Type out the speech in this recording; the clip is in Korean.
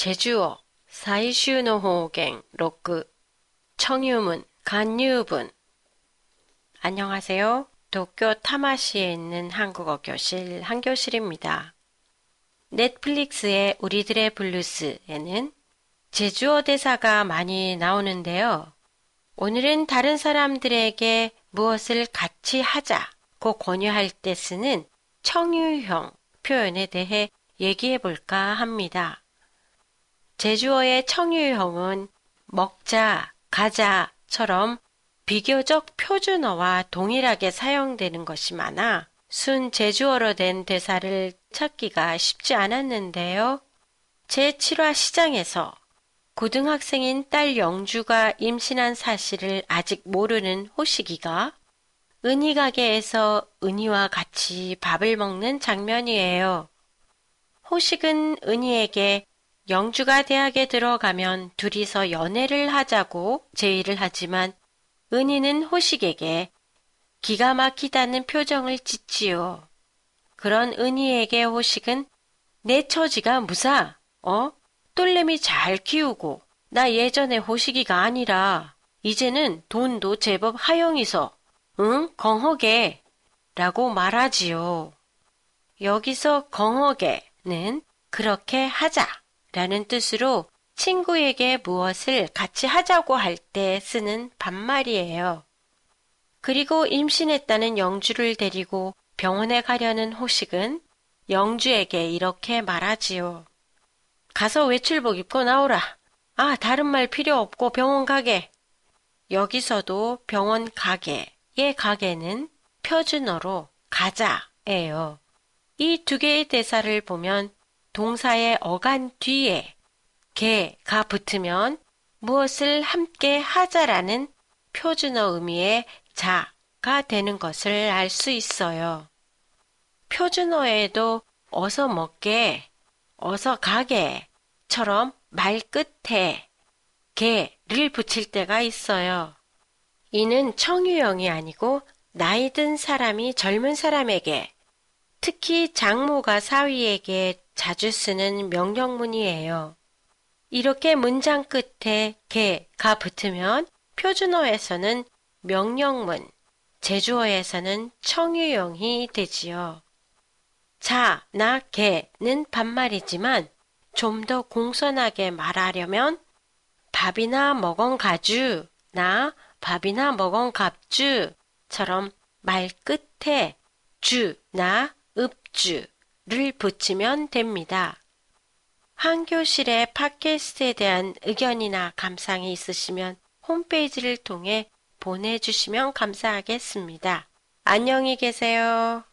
제주어 사이슈노호갱 로그 청유문 간유분 안녕하세요. 도쿄 타마시에 있는 한국어 교실 한교실입니다. 넷플릭스의 우리들의 블루스에는 제주어 대사가 많이 나오는데요. 오늘은 다른 사람들에게 무엇을 같이 하자고 권유할 때 쓰는 청유형 표현에 대해 얘기해 볼까 합니다. 제주어의 청유형은 먹자, 가자처럼 비교적 표준어와 동일하게 사용되는 것이 많아 순 제주어로 된 대사를 찾기가 쉽지 않았는데요. 제7화 시장에서 고등학생인 딸 영주가 임신한 사실을 아직 모르는 호식이가 은희 가게에서 은희와 같이 밥을 먹는 장면이에요. 호식은 은희에게 영주가 대학에 들어가면 둘이서 연애를 하자고 제의를 하지만 은희는 호식에게 기가 막히다는 표정을 짓지요. 그런 은희에게 호식은 내 처지가 무사, 어? 똘레미 잘 키우고 나 예전에 호식이가 아니라 이제는 돈도 제법 하영이서 응? 건허게 라고 말하지요. 여기서 건허게는 그렇게 하자 라는 뜻으로 친구에게 무엇을 같이 하자고 할 때 쓰는 반말이에요. 그리고 임신했다는 영주를 데리고 병원에 가려는 호식은 영주에게 이렇게 말하지요. 가서 외출복 입고 나오라. 아, 다른 말 필요 없고 병원 가게. 여기서도 병원 가게의 가게는 표준어로 가자예요. 이 두 개의 대사를 보면 동사의 어간 뒤에 개가 붙으면 무엇을 함께 하자라는 표준어 의미의 자가 되는 것을 알 수 있어요. 표준어에도 어서 먹게, 어서 가게처럼 말 끝에 개를 붙일 때가 있어요. 이는 청유형이 아니고 나이 든 사람이 젊은 사람에게 특히 장모가 사위에게 자주 쓰는 명령문이에요. 이렇게 문장 끝에 개가 붙으면 표준어에서는 명령문, 제주어에서는 청유형이 되지요. 자, 나, 개는 반말이지만 좀 더 공손하게 말하려면 밥이나 먹은 가주, 나 밥이나 먹은 갑주처럼 말 끝에 주, 나, 읍주를 붙이면 됩니다. 한교실의 팟캐스트에 대한 의견이나 감상이 있으시면 홈페이지를 통해 보내주시면 감사하겠습니다. 안녕히 계세요.